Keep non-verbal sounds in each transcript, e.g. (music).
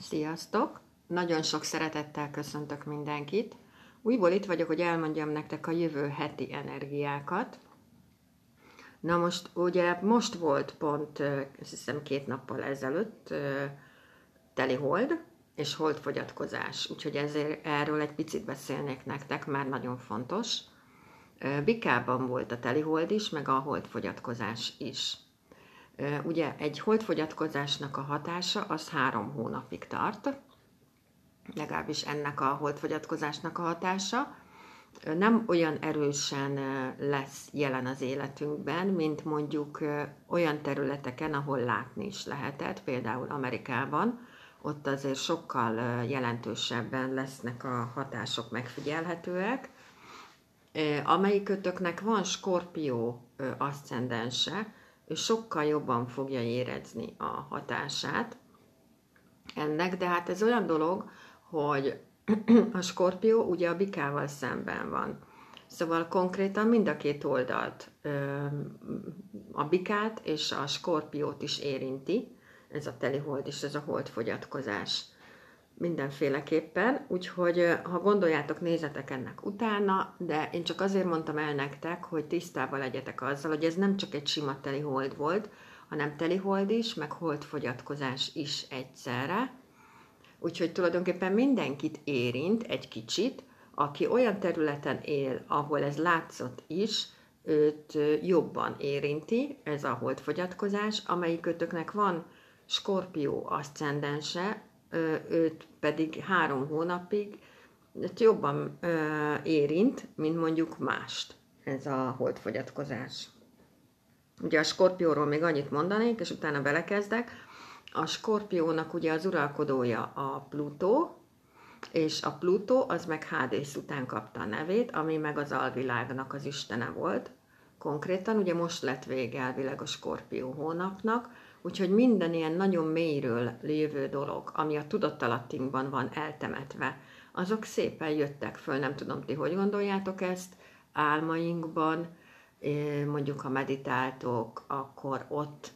Sziasztok! Nagyon sok szeretettel köszöntök mindenkit. Újból itt vagyok, hogy elmondjam nektek a jövő heti energiákat. Na most, ugye most volt pont, azt hiszem két nappal ezelőtt teli hold és holdfogyatkozás, úgyhogy ezért erről egy picit beszélnék nektek, mert nagyon fontos. Bikában volt a teli hold is, meg a holdfogyatkozás is. Ugye egy holdfogyatkozásnak a hatása az három hónapig tart, legalábbis ennek a holdfogyatkozásnak a hatása. Nem olyan erősen lesz jelen az életünkben, mint mondjuk olyan területeken, ahol látni is lehetett, például Amerikában, ott azért sokkal jelentősebben lesznek a hatások megfigyelhetőek. Amelyikötöknek van skorpió aszcendense, ő sokkal jobban fogja érezni a hatását ennek, de hát ez olyan dolog, hogy (clears throat) a skorpió ugye a bikával szemben van. Szóval konkrétan mind a két oldalt, a bikát és a skorpiót is érinti, ez a telihold és ez a holdfogyatkozás mindenféleképpen, úgyhogy ha gondoljátok, nézetek ennek utána, de én csak azért mondtam el nektek, hogy tisztában legyetek azzal, hogy ez nem csak egy sima teli hold volt, hanem teli hold is, meg holdfogyatkozás is egyszerre. Úgyhogy tulajdonképpen mindenkit érint egy kicsit, aki olyan területen él, ahol ez látszott is, őt jobban érinti, ez a holdfogyatkozás, amelyikötöknek van skorpió aszcendense, őt pedig három hónapig jobban érint, mint mondjuk mást ez a holdfogyatkozás. Ugye a skorpióról még annyit mondanék, és utána belekezdek. A skorpiónak ugye az uralkodója a Plutó, és a Plutó az meg Hádész után kapta a nevét, ami meg az alvilágnak az istene volt. Konkrétan ugye most lett vége elvileg a skorpió hónapnak, Úgyhogy minden ilyen nagyon mélyről lévő dolog, ami a tudattalattinkban van eltemetve, azok szépen jöttek föl, nem tudom ti, hogy gondoljátok ezt, álmainkban, mondjuk ha meditáltok, akkor ott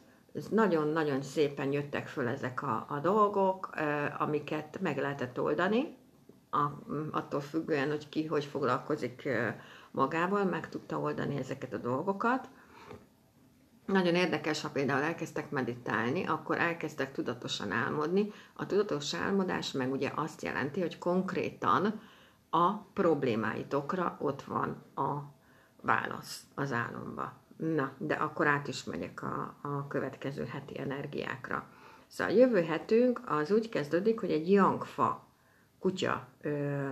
nagyon-nagyon szépen jöttek föl ezek a, a dolgok, amiket meg lehetett oldani, a, attól függően, hogy ki hogy foglalkozik magával, meg tudta oldani ezeket a dolgokat. Nagyon érdekes, ha például elkezdtek meditálni, akkor elkezdtek tudatosan álmodni. A tudatos álmodás meg ugye azt jelenti, hogy konkrétan a problémáitokra ott van a válasz az álomba. Na, de akkor át is megyek a, a következő heti energiákra. Szóval a jövő hetünk az úgy kezdődik, hogy egy jangfa kutya ö,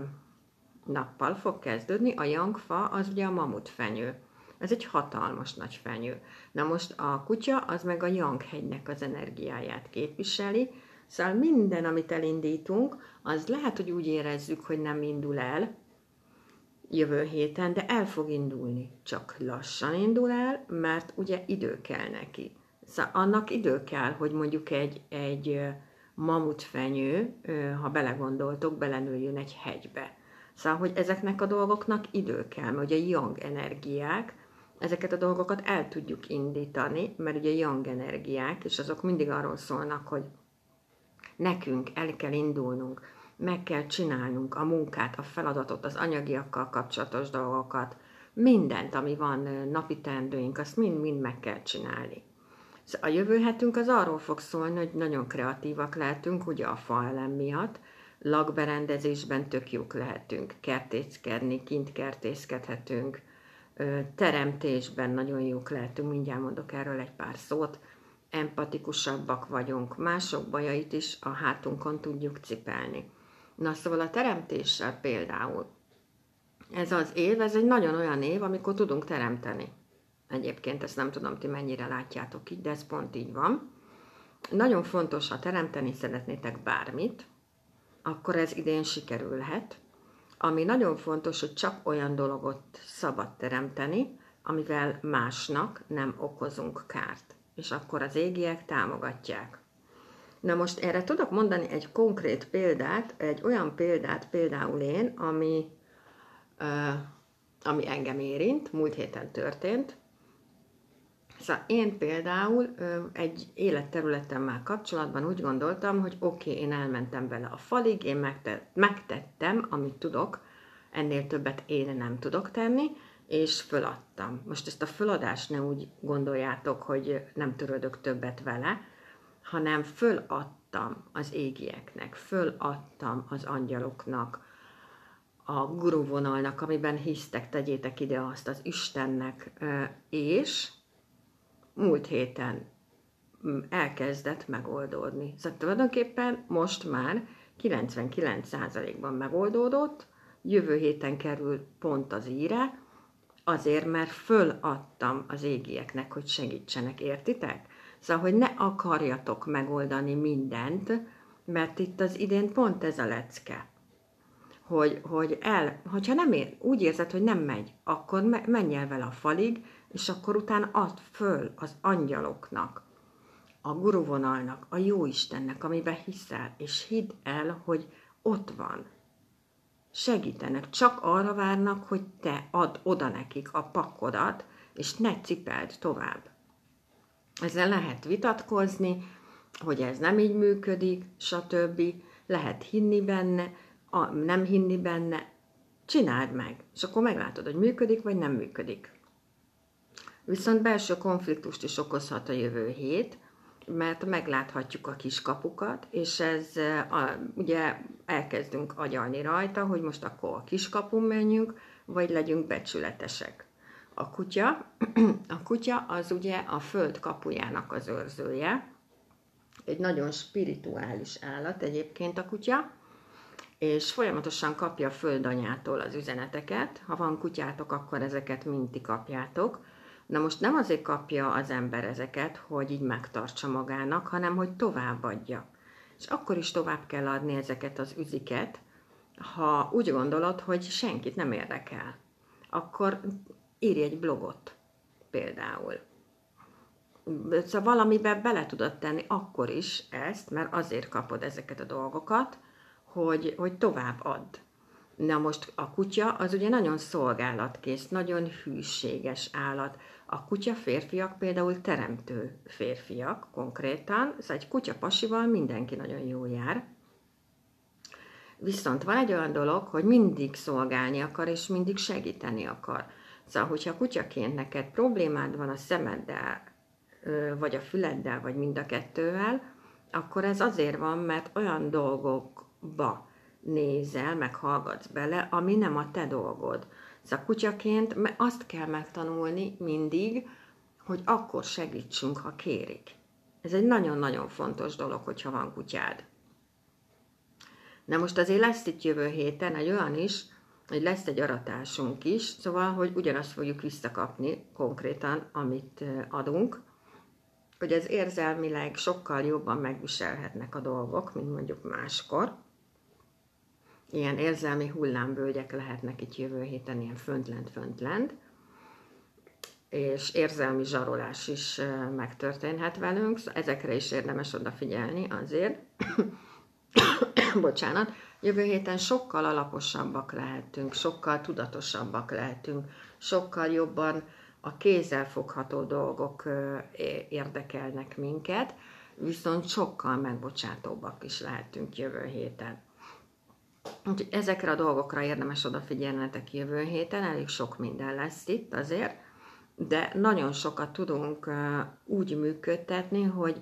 nappal fog kezdődni. A jangfa az ugye a mamutfenyő. Ez egy hatalmas nagy fenyő. Na most a kutya az meg a Yang-hegynek az energiáját képviseli, szóval minden, amit elindítunk, az lehet, hogy úgy érezzük, hogy nem indul el jövő héten, de el fog indulni. Csak lassan indul el, mert ugye idő kell neki. Szóval annak idő kell, hogy mondjuk egy, egy mamutfenyő, ha belegondoltok, belenőjön egy hegybe. Szóval, hogy ezeknek a dolgoknak idő kell, mert ugye yang energiák, ezeket a dolgokat el tudjuk indítani, mert ugye yang energiák, és azok mindig arról szólnak, hogy nekünk el kell indulnunk, meg kell csinálnunk a munkát, a feladatot, az anyagiakkal kapcsolatos dolgokat, mindent, ami van, napi teendőink, azt mind-mind meg kell csinálni. Szóval a jövő hetünk az arról fog szólni, hogy nagyon kreatívak lehetünk, ugye a fa elem miatt, lakberendezésben tök jók lehetünk, kertészkedni, kint kertészkedhetünk, teremtésben nagyon jók lehetünk, mindjárt mondok erről egy pár szót, empatikusabbak vagyunk, mások bajait is a hátunkon tudjuk cipelni. Na szóval a teremtéssel például, ez az év, ez egy nagyon olyan év, amikor tudunk teremteni. Egyébként ezt nem tudom, ti mennyire látjátok így, de ez pont így van. Nagyon fontos, ha teremteni szeretnétek bármit, akkor ez idén sikerülhet, ami nagyon fontos, hogy csak olyan dologot szabad teremteni, amivel másnak nem okozunk kárt. És akkor az égiek támogatják. Na most erre tudok mondani egy konkrét példát, egy olyan példát például én, ami, ami engem érint, múlt héten történt. Szóval én például egy életterületemmel kapcsolatban úgy gondoltam, hogy oké, okay, én elmentem vele a falig, én megtettem, amit tudok, ennél többet én nem tudok tenni, és föladtam. Most ezt a föladást ne úgy gondoljátok, hogy nem törődök többet vele, hanem föladtam az égieknek, föladtam az angyaloknak, a guruvonalnak, amiben hisztek, tegyétek ide azt az Istennek, és múlt héten mm, elkezdett megoldódni. Szóval tulajdonképpen most már 99%-ban megoldódott, jövő héten kerül pont az íre, azért, mert föladtam az égieknek, hogy segítsenek, értitek? Szóval, hogy ne akarjatok megoldani mindent, mert itt az idén pont ez a lecke. Hogy, hogy el, hogyha nem ér, úgy érzed, hogy nem megy, akkor me, menj el vele a falig, és akkor utána add föl az angyaloknak, a guruvonalnak, a Jóistennek, amiben hiszel, és hidd el, hogy ott van. Segítenek, csak arra várnak, hogy te add oda nekik a pakodat, és ne cipeld tovább. Ezzel lehet vitatkozni, hogy ez nem így működik, stb. Lehet hinni benne, a, nem hinni benne, csináld meg, és akkor meglátod, hogy működik, vagy nem működik. Viszont belső konfliktust is okozhat a jövő hét, mert megláthatjuk a kiskapukat, és ez a, ugye elkezdünk agyalni rajta, hogy most akkor a kiskapun menjünk, vagy legyünk becsületesek. A kutya, (clears throat) a kutya az ugye a föld kapujának az őrzője, egy nagyon spirituális állat egyébként a kutya, és folyamatosan kapja a földanyától az üzeneteket. Ha van kutyátok, akkor ezeket minti kapjátok Na most nem azért kapja az ember ezeket, hogy így megtartsa magának, hanem hogy továbbadja. És akkor is tovább kell adni ezeket az üziket, ha úgy gondolod, hogy senkit nem érdekel. Akkor írj egy blogot például. Szóval valamiben bele tudod tenni akkor is ezt, mert azért kapod ezeket a dolgokat, hogy, hogy tovább add. Na most a kutya az ugye nagyon szolgálatkész, nagyon hűséges állat. A kutya férfiak például teremtő férfiak konkrétan, szóval egy kutya pasival mindenki nagyon jó jár. Viszont van egy olyan dolog, hogy mindig szolgálni akar, és mindig segíteni akar. Szóval, hogyha kutyaként neked problémád van a szemeddel, vagy a füleddel, vagy mind a kettővel, akkor ez azért van, mert olyan dolgokba nézel, meg hallgatsz bele, ami nem a te dolgod. Szóval kutyaként azt kell megtanulni mindig, hogy akkor segítsünk, ha kérik. Ez egy nagyon-nagyon fontos dolog, hogyha van kutyád. Na most azért lesz itt jövő héten egy olyan is, hogy lesz egy aratásunk is, szóval, hogy ugyanazt fogjuk visszakapni konkrétan, amit adunk, hogy ez érzelmileg sokkal jobban megviselhetnek a dolgok, mint mondjuk máskor ilyen érzelmi hullámvölgyek lehetnek itt jövő héten, ilyen föntlent-föntlent, és érzelmi zsarolás is megtörténhet velünk, ezekre is érdemes odafigyelni azért. (coughs) Bocsánat, jövő héten sokkal alaposabbak lehetünk, sokkal tudatosabbak lehetünk, sokkal jobban a kézzel fogható dolgok érdekelnek minket, viszont sokkal megbocsátóbbak is lehetünk jövő héten. Úgyhogy ezekre a dolgokra érdemes odafigyelnetek jövő héten, elég sok minden lesz itt azért, de nagyon sokat tudunk úgy működtetni, hogy,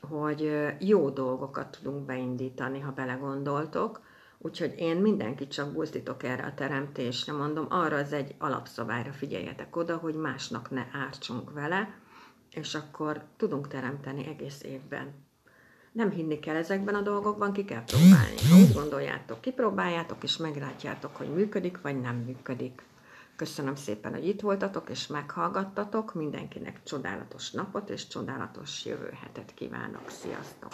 hogy jó dolgokat tudunk beindítani, ha belegondoltok. Úgyhogy én mindenkit csak buzdítok erre a teremtésre, mondom, arra az egy alapszabályra figyeljetek oda, hogy másnak ne ártsunk vele, és akkor tudunk teremteni egész évben nem hinni kell ezekben a dolgokban, ki kell próbálni. Ha úgy gondoljátok, kipróbáljátok, és meglátjátok, hogy működik, vagy nem működik. Köszönöm szépen, hogy itt voltatok, és meghallgattatok. Mindenkinek csodálatos napot, és csodálatos jövő hetet kívánok. Sziasztok!